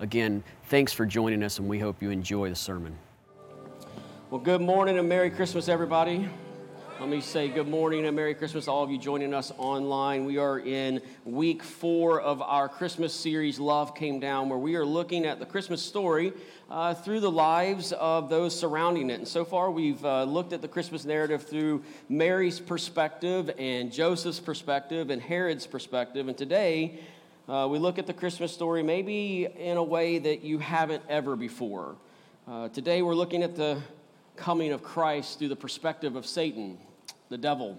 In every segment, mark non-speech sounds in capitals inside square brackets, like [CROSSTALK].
Again, thanks for joining us, and we hope you enjoy the sermon. Well, good morning and Merry Christmas, everybody. Let me say good morning and Merry Christmas to all of you joining us online. We are in week four of our Christmas series, Love Came Down, where we are looking at the Christmas story uh, through the lives of those surrounding it. And so far, we've uh, looked at the Christmas narrative through Mary's perspective and Joseph's perspective and Herod's perspective. And today, uh, we look at the Christmas story maybe in a way that you haven't ever before. Uh, today, we're looking at the coming of Christ through the perspective of Satan the devil.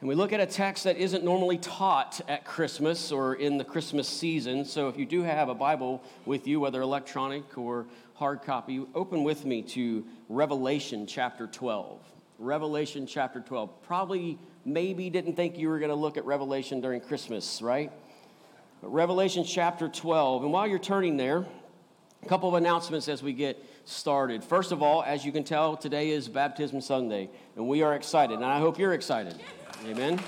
And we look at a text that isn't normally taught at Christmas or in the Christmas season. So if you do have a Bible with you, whether electronic or hard copy, open with me to Revelation chapter 12. Revelation chapter 12. Probably, maybe didn't think you were going to look at Revelation during Christmas, right? Revelation chapter 12. And while you're turning there, a couple of announcements as we get started. First of all, as you can tell, today is Baptism Sunday, and we are excited, and I hope you're excited. Amen.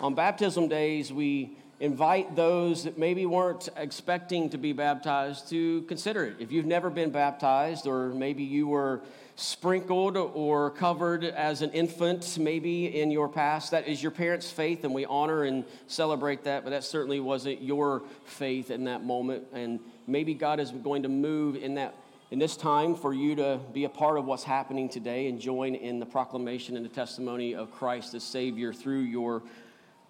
On baptism days, we invite those that maybe weren't expecting to be baptized to consider it. If you've never been baptized, or maybe you were sprinkled or covered as an infant, maybe in your past. That is your parents' faith, and we honor and celebrate that, but that certainly wasn't your faith in that moment. And maybe God is going to move in that. In this time, for you to be a part of what's happening today and join in the proclamation and the testimony of Christ as Savior through your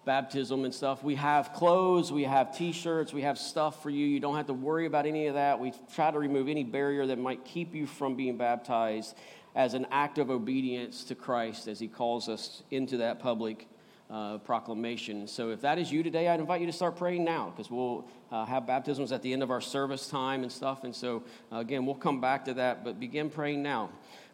baptism and stuff. We have clothes, we have t shirts, we have stuff for you. You don't have to worry about any of that. We try to remove any barrier that might keep you from being baptized as an act of obedience to Christ as He calls us into that public. Uh, proclamation. So, if that is you today, I'd invite you to start praying now because we'll uh, have baptisms at the end of our service time and stuff. And so, uh, again, we'll come back to that, but begin praying now.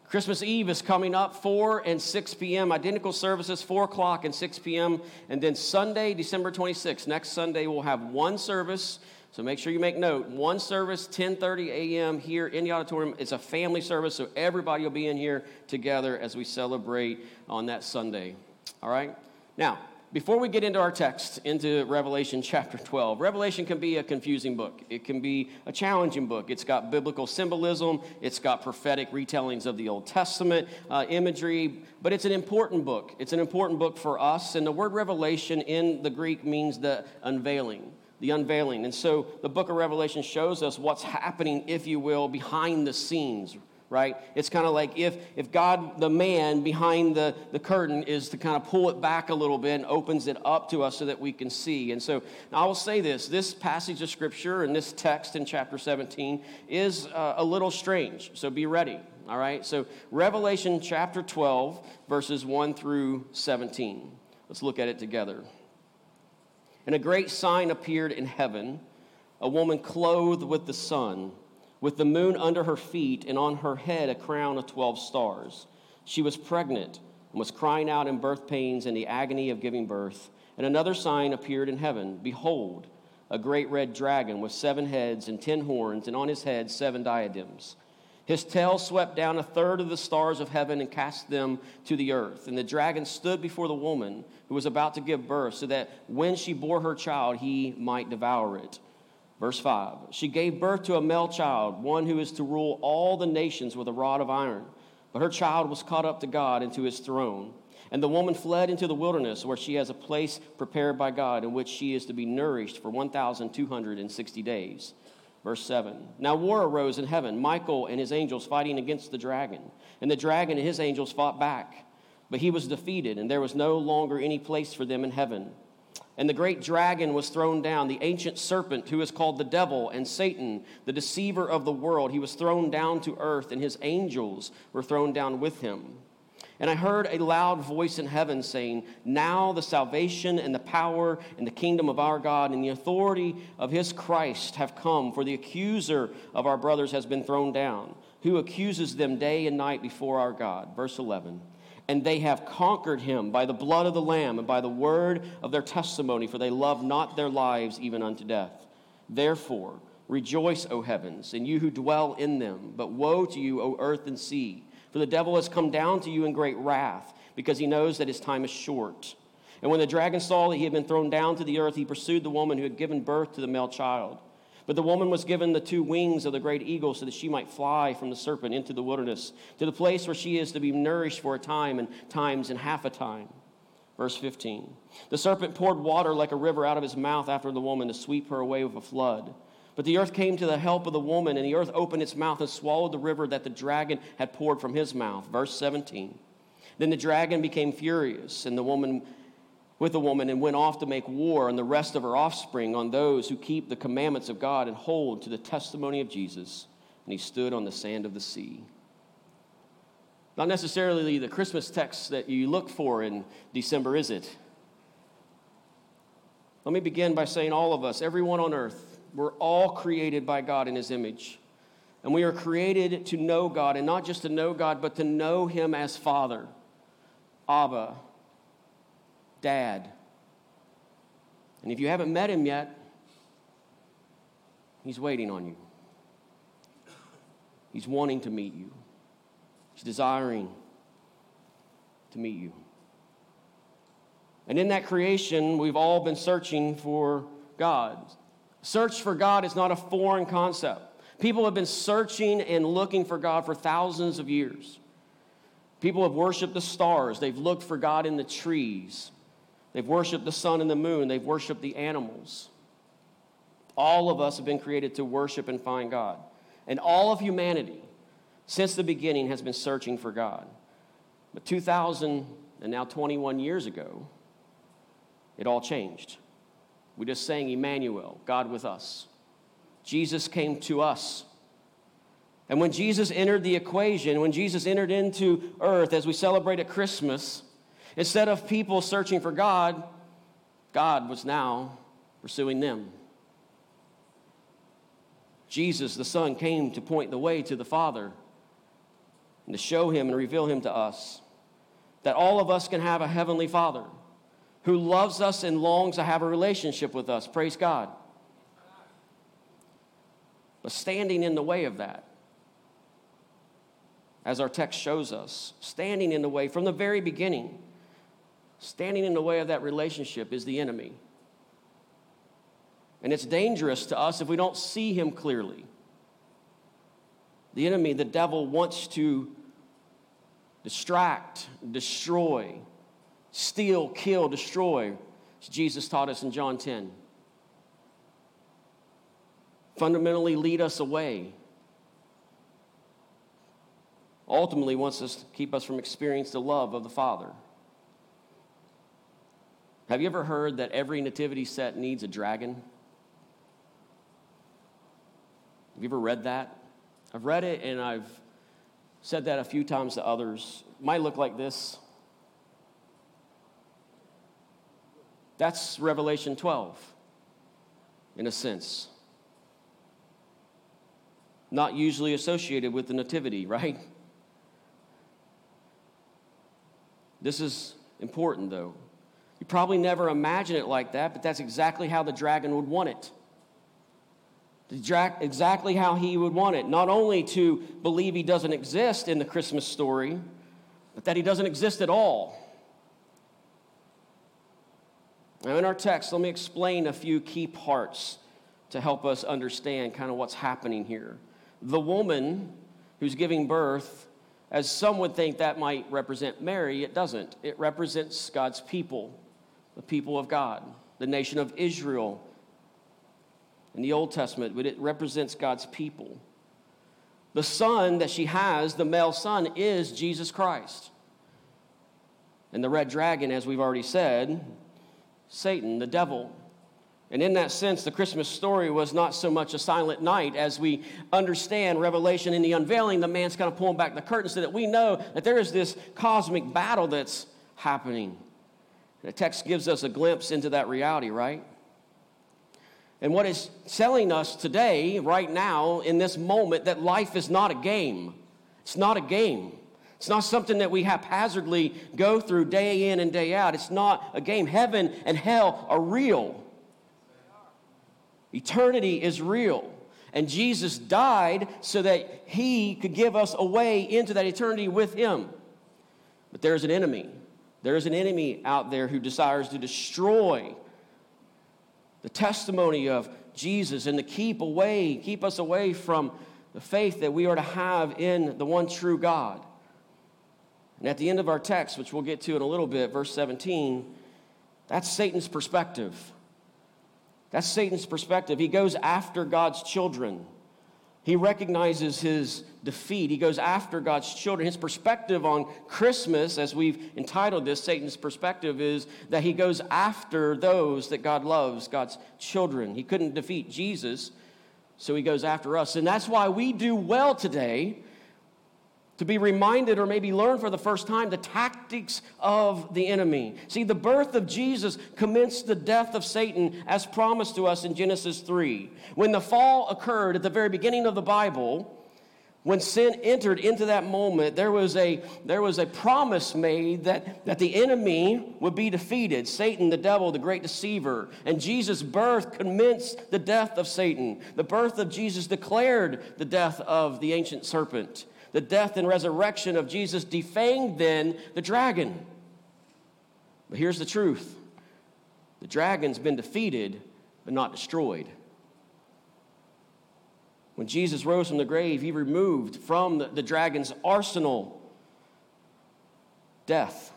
Christmas Eve is coming up, 4 and 6 p.m. Identical services, 4 o'clock and 6 p.m. And then Sunday, December 26th, next Sunday, we'll have one service. So make sure you make note. One service, 10:30 a.m. here in the auditorium. It's a family service, so everybody will be in here together as we celebrate on that Sunday. All right? Now, before we get into our text, into Revelation chapter 12, Revelation can be a confusing book. It can be a challenging book. It's got biblical symbolism, it's got prophetic retellings of the Old Testament uh, imagery, but it's an important book. It's an important book for us. And the word revelation in the Greek means the unveiling the unveiling. And so the book of Revelation shows us what's happening, if you will, behind the scenes, right? It's kind of like if, if God, the man behind the, the curtain, is to kind of pull it back a little bit and opens it up to us so that we can see. And so I will say this this passage of scripture and this text in chapter 17 is uh, a little strange. So be ready, all right? So Revelation chapter 12, verses 1 through 17. Let's look at it together. And a great sign appeared in heaven a woman clothed with the sun with the moon under her feet, and on her head a crown of 12 stars. She was pregnant and was crying out in birth pains and the agony of giving birth. And another sign appeared in heaven Behold, a great red dragon with seven heads and ten horns, and on his head seven diadems. His tail swept down a third of the stars of heaven and cast them to the earth. And the dragon stood before the woman who was about to give birth, so that when she bore her child, he might devour it. Verse 5 She gave birth to a male child, one who is to rule all the nations with a rod of iron. But her child was caught up to God and to his throne. And the woman fled into the wilderness, where she has a place prepared by God, in which she is to be nourished for 1,260 days. Verse 7 Now war arose in heaven, Michael and his angels fighting against the dragon. And the dragon and his angels fought back. But he was defeated, and there was no longer any place for them in heaven. And the great dragon was thrown down, the ancient serpent who is called the devil and Satan, the deceiver of the world. He was thrown down to earth, and his angels were thrown down with him. And I heard a loud voice in heaven saying, Now the salvation and the power and the kingdom of our God and the authority of his Christ have come, for the accuser of our brothers has been thrown down, who accuses them day and night before our God. Verse 11. And they have conquered him by the blood of the Lamb and by the word of their testimony, for they love not their lives even unto death. Therefore, rejoice, O heavens, and you who dwell in them. But woe to you, O earth and sea for the devil has come down to you in great wrath, because he knows that his time is short. And when the dragon saw that he had been thrown down to the earth, he pursued the woman who had given birth to the male child. But the woman was given the two wings of the great eagle so that she might fly from the serpent into the wilderness, to the place where she is to be nourished for a time and times and half a time. Verse 15 The serpent poured water like a river out of his mouth after the woman to sweep her away with a flood. But the earth came to the help of the woman, and the earth opened its mouth and swallowed the river that the dragon had poured from his mouth. Verse 17. Then the dragon became furious, and the woman with the woman, and went off to make war on the rest of her offspring, on those who keep the commandments of God and hold to the testimony of Jesus. And he stood on the sand of the sea. Not necessarily the Christmas text that you look for in December, is it? Let me begin by saying all of us, everyone on earth, we're all created by God in His image. And we are created to know God, and not just to know God, but to know Him as Father, Abba, Dad. And if you haven't met Him yet, He's waiting on you. He's wanting to meet you, He's desiring to meet you. And in that creation, we've all been searching for God. Search for God is not a foreign concept. People have been searching and looking for God for thousands of years. People have worshiped the stars, they've looked for God in the trees, they've worshiped the sun and the moon, they've worshiped the animals. All of us have been created to worship and find God. And all of humanity, since the beginning, has been searching for God. But 2,000 and now 21 years ago, it all changed. We just sang Emmanuel, God with us. Jesus came to us. And when Jesus entered the equation, when Jesus entered into earth as we celebrate at Christmas, instead of people searching for God, God was now pursuing them. Jesus, the Son, came to point the way to the Father and to show him and reveal him to us. That all of us can have a heavenly Father who loves us and longs to have a relationship with us. Praise God. But standing in the way of that, as our text shows us, standing in the way from the very beginning, standing in the way of that relationship is the enemy. And it's dangerous to us if we don't see him clearly. The enemy, the devil, wants to distract, destroy, steal, kill, destroy, as Jesus taught us in John 10. Fundamentally, lead us away. Ultimately, wants us to keep us from experiencing the love of the Father. Have you ever heard that every nativity set needs a dragon? Have you ever read that? I've read it and I've said that a few times to others. It might look like this. That's Revelation 12, in a sense. Not usually associated with the Nativity, [LAUGHS] right? This is important, though. You probably never imagine it like that, but that's exactly how the dragon would want it. Exactly how he would want it. Not only to believe he doesn't exist in the Christmas story, but that he doesn't exist at all. Now, in our text, let me explain a few key parts to help us understand kind of what's happening here. The woman who's giving birth, as some would think that might represent Mary, it doesn't. It represents God's people, the people of God, the nation of Israel in the Old Testament, but it represents God's people. The son that she has, the male son, is Jesus Christ. And the red dragon, as we've already said, Satan, the devil, And in that sense, the Christmas story was not so much a silent night as we understand Revelation in the unveiling. The man's kind of pulling back the curtain so that we know that there is this cosmic battle that's happening. The text gives us a glimpse into that reality, right? And what is telling us today, right now, in this moment, that life is not a game. It's not a game. It's not something that we haphazardly go through day in and day out. It's not a game. Heaven and hell are real. Eternity is real. And Jesus died so that he could give us a way into that eternity with him. But there's an enemy. There's an enemy out there who desires to destroy the testimony of Jesus and to keep away, keep us away from the faith that we are to have in the one true God. And at the end of our text, which we'll get to in a little bit, verse 17, that's Satan's perspective. That's Satan's perspective. He goes after God's children. He recognizes his defeat. He goes after God's children. His perspective on Christmas, as we've entitled this, Satan's perspective, is that he goes after those that God loves, God's children. He couldn't defeat Jesus, so he goes after us. And that's why we do well today to be reminded or maybe learn for the first time the tactics of the enemy. See, the birth of Jesus commenced the death of Satan as promised to us in Genesis 3. When the fall occurred at the very beginning of the Bible, when sin entered into that moment, there was a, there was a promise made that, that the enemy would be defeated Satan, the devil, the great deceiver. And Jesus' birth commenced the death of Satan. The birth of Jesus declared the death of the ancient serpent. The death and resurrection of Jesus defanged then the dragon. But here's the truth the dragon's been defeated, but not destroyed. When Jesus rose from the grave, he removed from the, the dragon's arsenal death.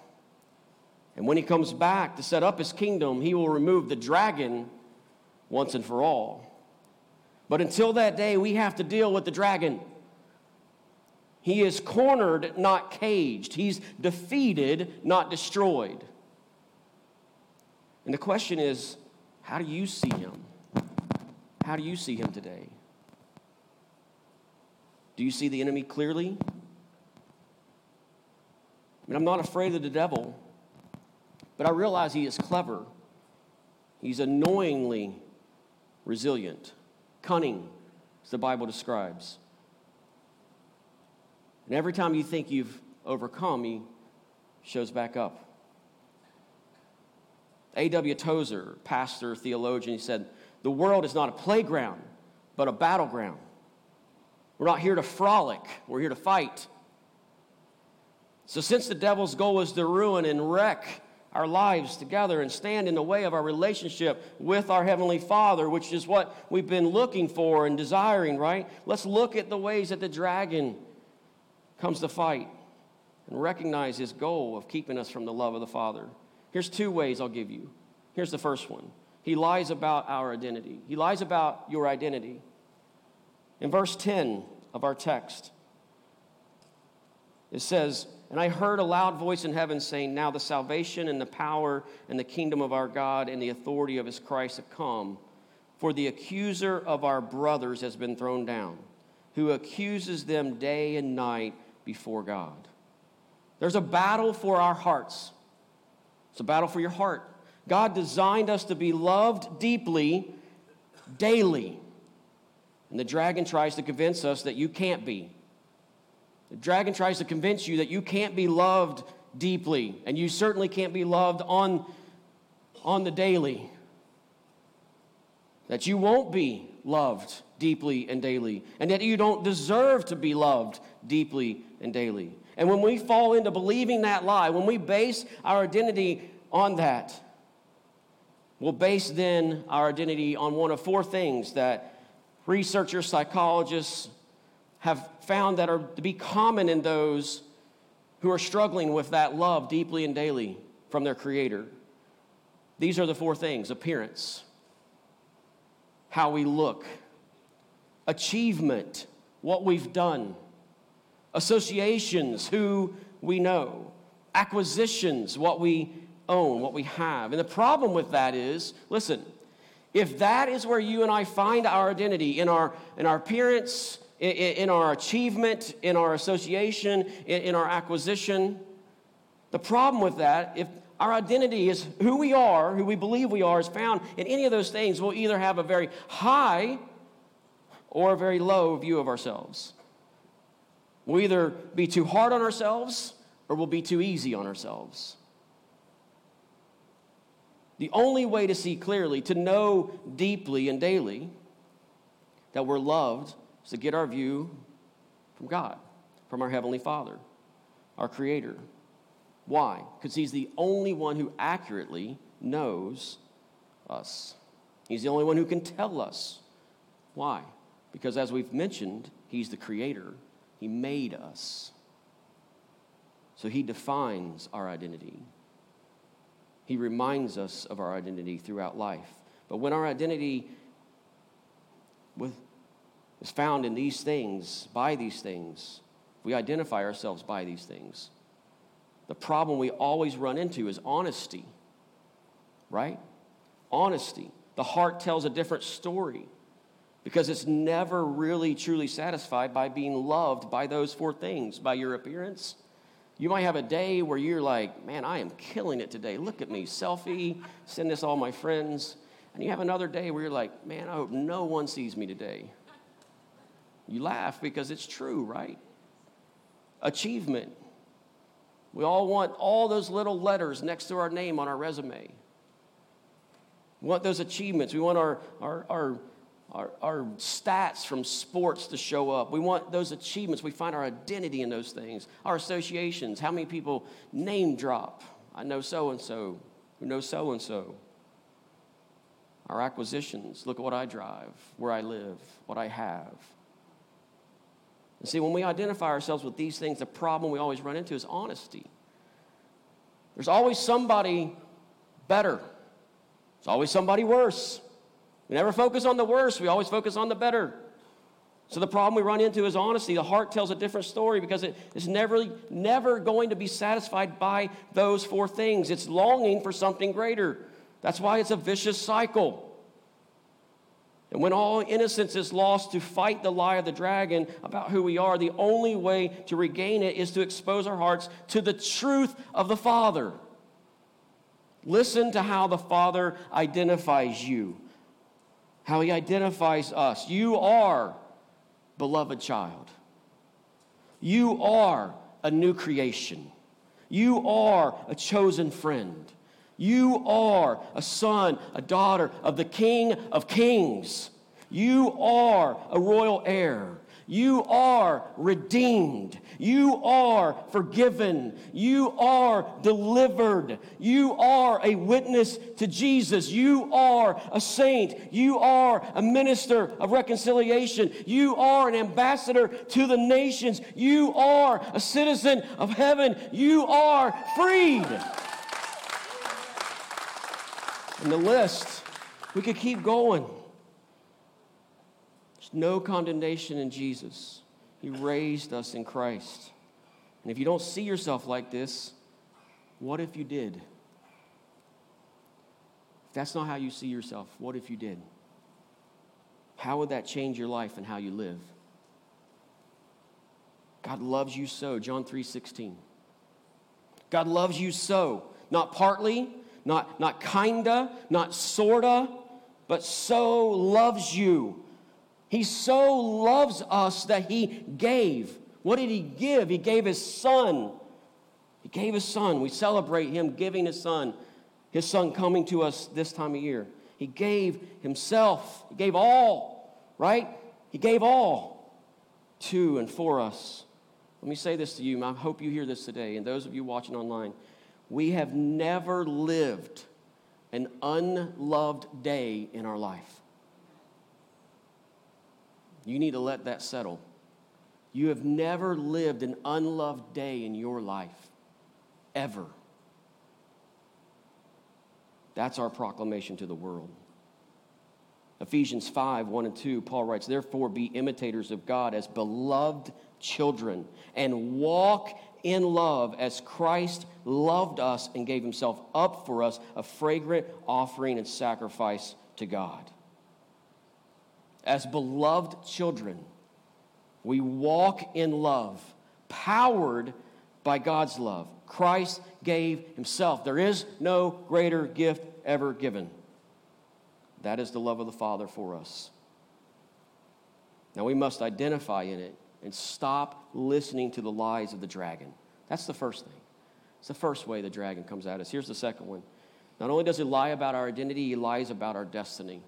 And when he comes back to set up his kingdom, he will remove the dragon once and for all. But until that day, we have to deal with the dragon. He is cornered, not caged. He's defeated, not destroyed. And the question is how do you see him? How do you see him today? Do you see the enemy clearly? I mean, I'm not afraid of the devil, but I realize he is clever. He's annoyingly resilient, cunning, as the Bible describes. And every time you think you've overcome, he shows back up. A.W. Tozer, pastor, theologian, he said, The world is not a playground, but a battleground. We're not here to frolic, we're here to fight. So, since the devil's goal is to ruin and wreck our lives together and stand in the way of our relationship with our Heavenly Father, which is what we've been looking for and desiring, right? Let's look at the ways that the dragon comes to fight and recognize his goal of keeping us from the love of the Father. Here's two ways I'll give you. Here's the first one He lies about our identity, He lies about your identity. In verse 10 of our text, it says, And I heard a loud voice in heaven saying, Now the salvation and the power and the kingdom of our God and the authority of his Christ have come. For the accuser of our brothers has been thrown down, who accuses them day and night before God. There's a battle for our hearts. It's a battle for your heart. God designed us to be loved deeply daily. And the dragon tries to convince us that you can't be. The dragon tries to convince you that you can't be loved deeply, and you certainly can't be loved on, on the daily. That you won't be loved deeply and daily, and that you don't deserve to be loved deeply and daily. And when we fall into believing that lie, when we base our identity on that, we'll base then our identity on one of four things that researchers, psychologists have found that are to be common in those who are struggling with that love deeply and daily from their Creator. These are the four things appearance, how we look, achievement, what we've done associations, who we know, acquisitions, what we own, what we have. And the problem with that is listen, if that is where you and I find our identity in our, in our appearance, in, in our achievement, in our association, in, in our acquisition, the problem with that, if our identity is who we are, who we believe we are, is found in any of those things, we'll either have a very high or a very low view of ourselves. We'll either be too hard on ourselves or we'll be too easy on ourselves. The only way to see clearly, to know deeply and daily that we're loved, is to get our view from God, from our Heavenly Father, our Creator. Why? Because He's the only one who accurately knows us. He's the only one who can tell us. Why? Because as we've mentioned, He's the Creator, He made us. So He defines our identity. He reminds us of our identity throughout life. But when our identity with, is found in these things, by these things, we identify ourselves by these things. The problem we always run into is honesty, right? Honesty. The heart tells a different story because it's never really truly satisfied by being loved by those four things by your appearance, you might have a day where you're like, man, I am killing it today. Look at me, selfie, send this all my friends. And you have another day where you're like, man, I hope no one sees me today. You laugh because it's true, right? Achievement. We all want all those little letters next to our name on our resume. We want those achievements. We want our, our, our our, our stats from sports to show up. We want those achievements. We find our identity in those things. Our associations. How many people name drop? I know so and so who knows so and so. Our acquisitions. Look at what I drive, where I live, what I have. And see, when we identify ourselves with these things, the problem we always run into is honesty. There's always somebody better, there's always somebody worse. We never focus on the worst, we always focus on the better. So the problem we run into is honesty. The heart tells a different story because it is never, never going to be satisfied by those four things. It's longing for something greater. That's why it's a vicious cycle. And when all innocence is lost to fight the lie of the dragon about who we are, the only way to regain it is to expose our hearts to the truth of the Father. Listen to how the Father identifies you how he identifies us. You are beloved child. You are a new creation. You are a chosen friend. You are a son, a daughter of the King of Kings. You are a royal heir. You are redeemed. You are forgiven. You are delivered. You are a witness to Jesus. You are a saint. You are a minister of reconciliation. You are an ambassador to the nations. You are a citizen of heaven. You are freed. And the list, we could keep going no condemnation in Jesus. He raised us in Christ. And if you don't see yourself like this, what if you did? If that's not how you see yourself, what if you did? How would that change your life and how you live? God loves you so, John 3:16. God loves you so, not partly, not, not kinda, not sorta, but so loves you he so loves us that he gave. What did he give? He gave his son. He gave his son. We celebrate him giving his son, his son coming to us this time of year. He gave himself. He gave all, right? He gave all to and for us. Let me say this to you. I hope you hear this today, and those of you watching online. We have never lived an unloved day in our life. You need to let that settle. You have never lived an unloved day in your life, ever. That's our proclamation to the world. Ephesians 5 1 and 2, Paul writes, Therefore be imitators of God as beloved children, and walk in love as Christ loved us and gave himself up for us, a fragrant offering and sacrifice to God. As beloved children, we walk in love, powered by God's love. Christ gave himself. There is no greater gift ever given. That is the love of the Father for us. Now we must identify in it and stop listening to the lies of the dragon. That's the first thing. It's the first way the dragon comes at us. Here's the second one. Not only does he lie about our identity, he lies about our destiny.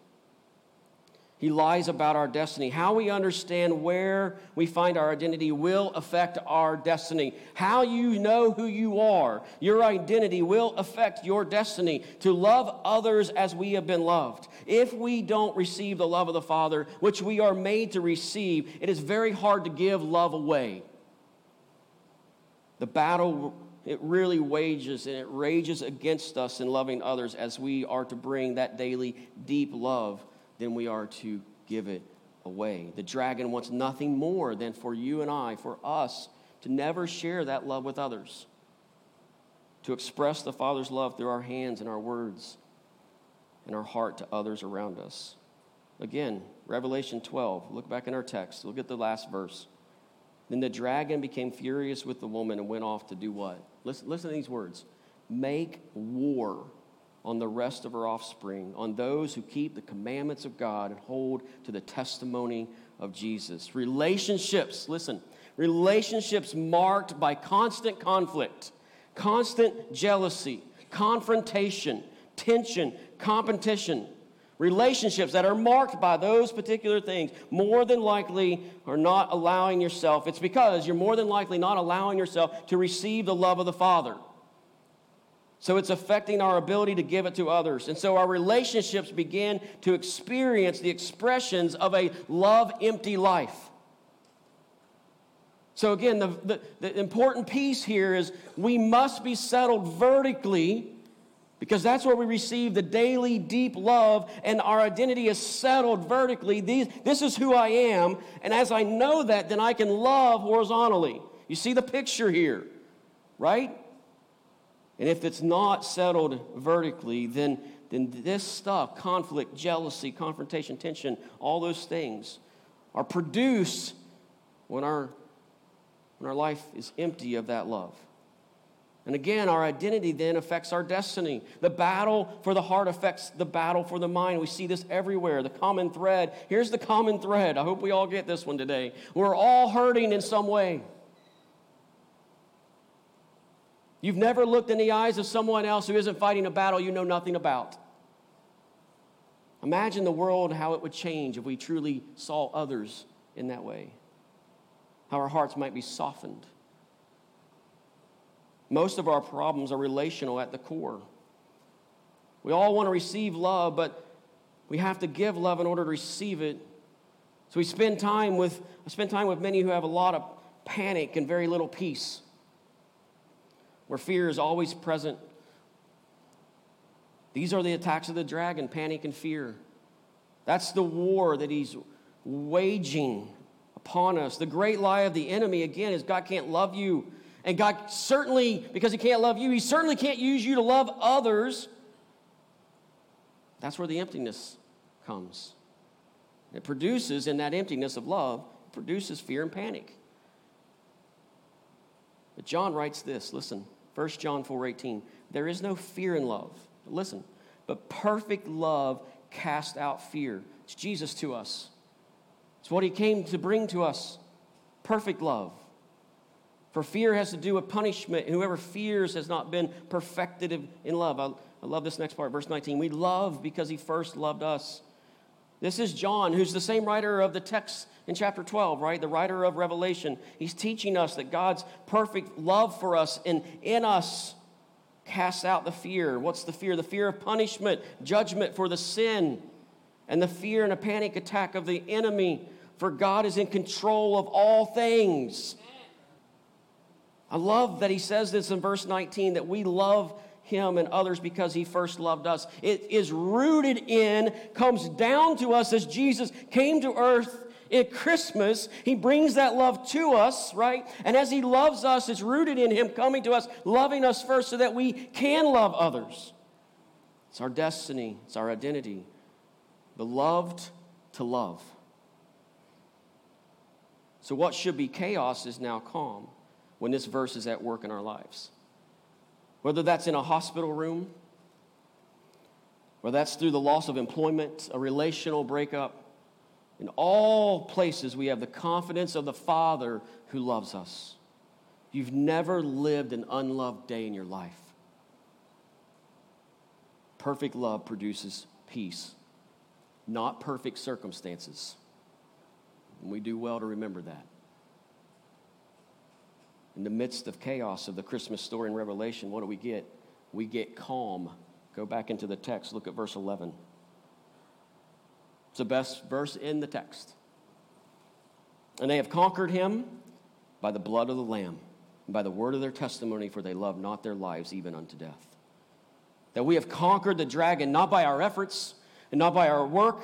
He lies about our destiny. How we understand where we find our identity will affect our destiny. How you know who you are, your identity will affect your destiny. To love others as we have been loved. If we don't receive the love of the Father, which we are made to receive, it is very hard to give love away. The battle it really wages and it rages against us in loving others as we are to bring that daily deep love then we are to give it away. The dragon wants nothing more than for you and I, for us, to never share that love with others, to express the Father's love through our hands and our words and our heart to others around us. Again, Revelation 12, look back in our text, look at the last verse. Then the dragon became furious with the woman and went off to do what? Listen, listen to these words make war on the rest of her offspring, on those who keep the commandments of God and hold to the testimony of Jesus. Relationships, listen, relationships marked by constant conflict, constant jealousy, confrontation, tension, competition. Relationships that are marked by those particular things more than likely are not allowing yourself. It's because you're more than likely not allowing yourself to receive the love of the Father. So it's affecting our ability to give it to others. And so our relationships begin to experience the expressions of a love empty life. So, again, the, the, the, important piece here is we must be settled vertically because that's where we receive the daily deep love and our identity is settled vertically. These, this is who I am. And as I know that, then I can love horizontally. You see the picture here, right? And if it's not settled vertically, then, then this stuff conflict, jealousy, confrontation, tension all those things are produced when our, when our life is empty of that love. And again, our identity then affects our destiny. The battle for the heart affects the battle for the mind. We see this everywhere. The common thread. Here's the common thread. I hope we all get this one today. We're all hurting in some way. You've never looked in the eyes of someone else who isn't fighting a battle you know nothing about. Imagine the world, how it would change if we truly saw others in that way, how our hearts might be softened. Most of our problems are relational at the core. We all want to receive love, but we have to give love in order to receive it. So we spend time with, I spend time with many who have a lot of panic and very little peace where fear is always present. These are the attacks of the dragon panic and fear. That's the war that he's waging upon us. The great lie of the enemy, again, is God can't love you. And God certainly, because he can't love you, he certainly can't use you to love others. That's where the emptiness comes. It produces, in that emptiness of love, produces fear and panic. But John writes this listen, 1 John 4 18. There is no fear in love. Listen, but perfect love casts out fear. It's Jesus to us. It's what he came to bring to us perfect love. For fear has to do with punishment. Whoever fears has not been perfected in love. I, I love this next part, verse 19. We love because he first loved us. This is John, who's the same writer of the text in chapter 12, right? The writer of Revelation. He's teaching us that God's perfect love for us and in us casts out the fear. What's the fear? The fear of punishment, judgment for the sin, and the fear and a panic attack of the enemy. For God is in control of all things. I love that he says this in verse 19 that we love him and others because he first loved us. It is rooted in, comes down to us as Jesus came to earth at Christmas. He brings that love to us, right? And as he loves us, it's rooted in him coming to us, loving us first so that we can love others. It's our destiny, it's our identity. beloved to love. So, what should be chaos is now calm when this verse is at work in our lives. Whether that's in a hospital room, whether that's through the loss of employment, a relational breakup, in all places we have the confidence of the Father who loves us. You've never lived an unloved day in your life. Perfect love produces peace, not perfect circumstances. And we do well to remember that. In the midst of chaos of the Christmas story in Revelation, what do we get? We get calm. Go back into the text, look at verse 11. It's the best verse in the text. And they have conquered him by the blood of the Lamb and by the word of their testimony, for they love not their lives even unto death. That we have conquered the dragon not by our efforts and not by our work,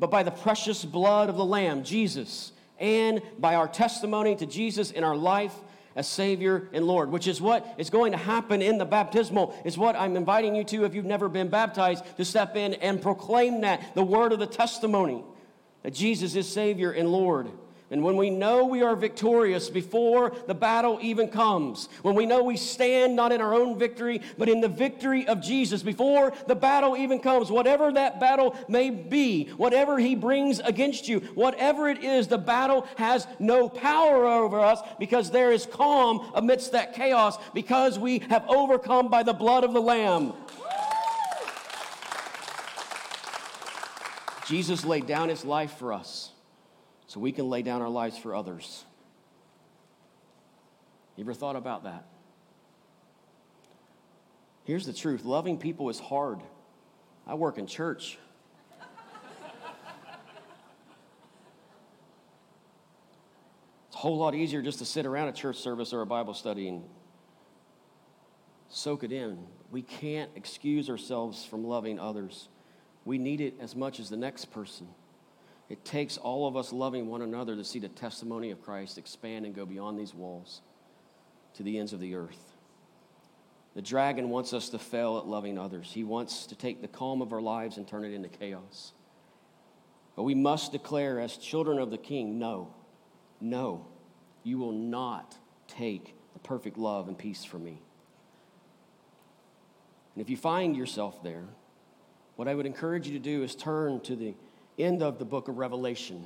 but by the precious blood of the Lamb, Jesus, and by our testimony to Jesus in our life as Savior and Lord, which is what is going to happen in the baptismal, is what I'm inviting you to if you've never been baptized, to step in and proclaim that, the word of the testimony, that Jesus is Savior and Lord. And when we know we are victorious before the battle even comes, when we know we stand not in our own victory, but in the victory of Jesus before the battle even comes, whatever that battle may be, whatever he brings against you, whatever it is, the battle has no power over us because there is calm amidst that chaos because we have overcome by the blood of the Lamb. Jesus laid down his life for us so we can lay down our lives for others. You ever thought about that? Here's the truth loving people is hard. I work in church. it's a whole lot easier just to sit around a church service or a Bible study and soak it in. We can't excuse ourselves from loving others. We need it as much as the next person. It takes all of us loving one another to see the testimony of Christ expand and go beyond these walls to the ends of the earth. The dragon wants us to fail at loving others. He wants to take the calm of our lives and turn it into chaos. But we must declare, as children of the King, no, no, you will not take the perfect love and peace from me. And if you find yourself there, what I would encourage you to do is turn to the end of the book of Revelation.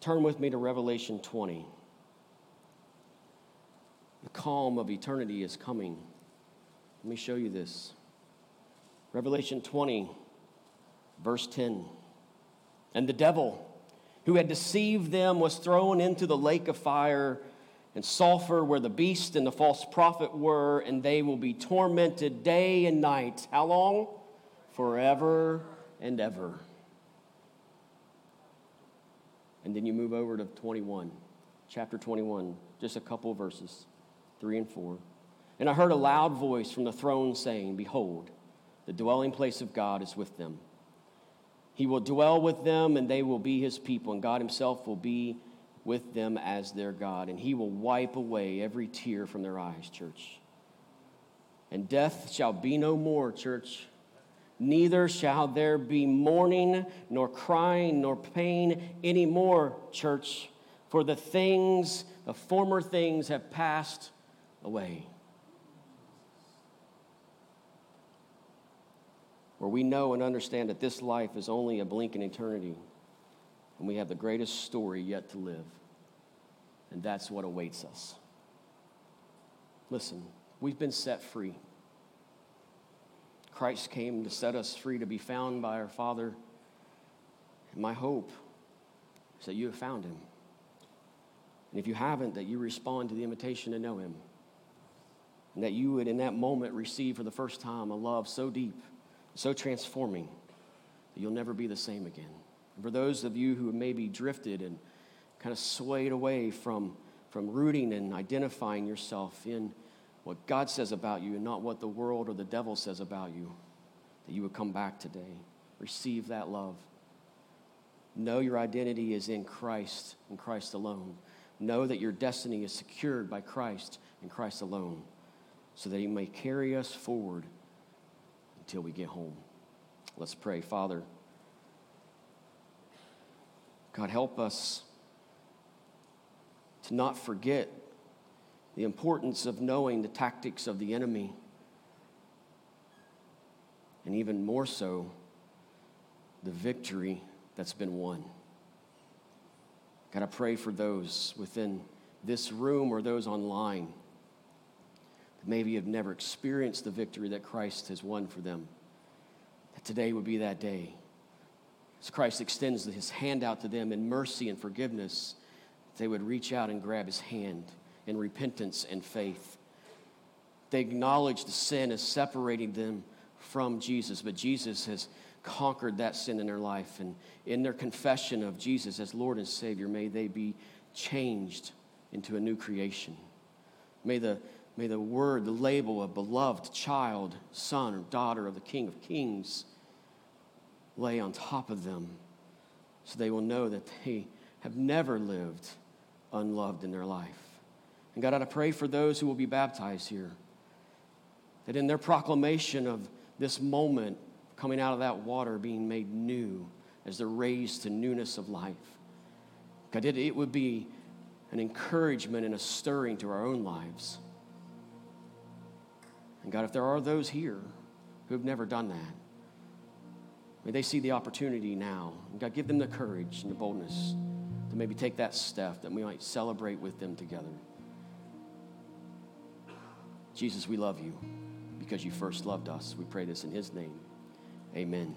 Turn with me to Revelation 20. The calm of eternity is coming. Let me show you this. Revelation 20, verse 10. And the devil, who had deceived them, was thrown into the lake of fire and sulfur where the beast and the false prophet were, and they will be tormented day and night. How long? Forever and ever. And then you move over to 21, chapter 21, just a couple verses, 3 and 4. And I heard a loud voice from the throne saying, Behold, the dwelling place of God is with them. He will dwell with them, and they will be his people, and God himself will be with them as their God. And he will wipe away every tear from their eyes, church. And death shall be no more, church Neither shall there be mourning, nor crying, nor pain anymore, church, for the things, the former things have passed away. Where we know and understand that this life is only a blink in eternity, and we have the greatest story yet to live, and that's what awaits us. Listen, we've been set free. Christ came to set us free to be found by our Father. And my hope is that you have found him. And if you haven't, that you respond to the invitation to know him. And that you would, in that moment, receive for the first time a love so deep, so transforming, that you'll never be the same again. And for those of you who maybe drifted and kind of swayed away from, from rooting and identifying yourself in what God says about you and not what the world or the devil says about you, that you would come back today. Receive that love. Know your identity is in Christ and Christ alone. Know that your destiny is secured by Christ and Christ alone, so that He may carry us forward until we get home. Let's pray. Father, God, help us to not forget the importance of knowing the tactics of the enemy, and even more so, the victory that's been won. God, I pray for those within this room or those online that maybe have never experienced the victory that Christ has won for them, that today would be that day. As Christ extends his hand out to them in mercy and forgiveness, they would reach out and grab his hand in repentance and faith. They acknowledge the sin as separating them from Jesus, but Jesus has conquered that sin in their life. And in their confession of Jesus as Lord and Savior, may they be changed into a new creation. May the, may the word, the label of beloved child, son, or daughter of the King of Kings lay on top of them so they will know that they have never lived unloved in their life. And God, I pray for those who will be baptized here, that in their proclamation of this moment, coming out of that water, being made new as they're raised to newness of life, God, it, it would be an encouragement and a stirring to our own lives. And God, if there are those here who have never done that, may they see the opportunity now. And God, give them the courage and the boldness to maybe take that step that we might celebrate with them together. Jesus, we love you because you first loved us. We pray this in his name. Amen.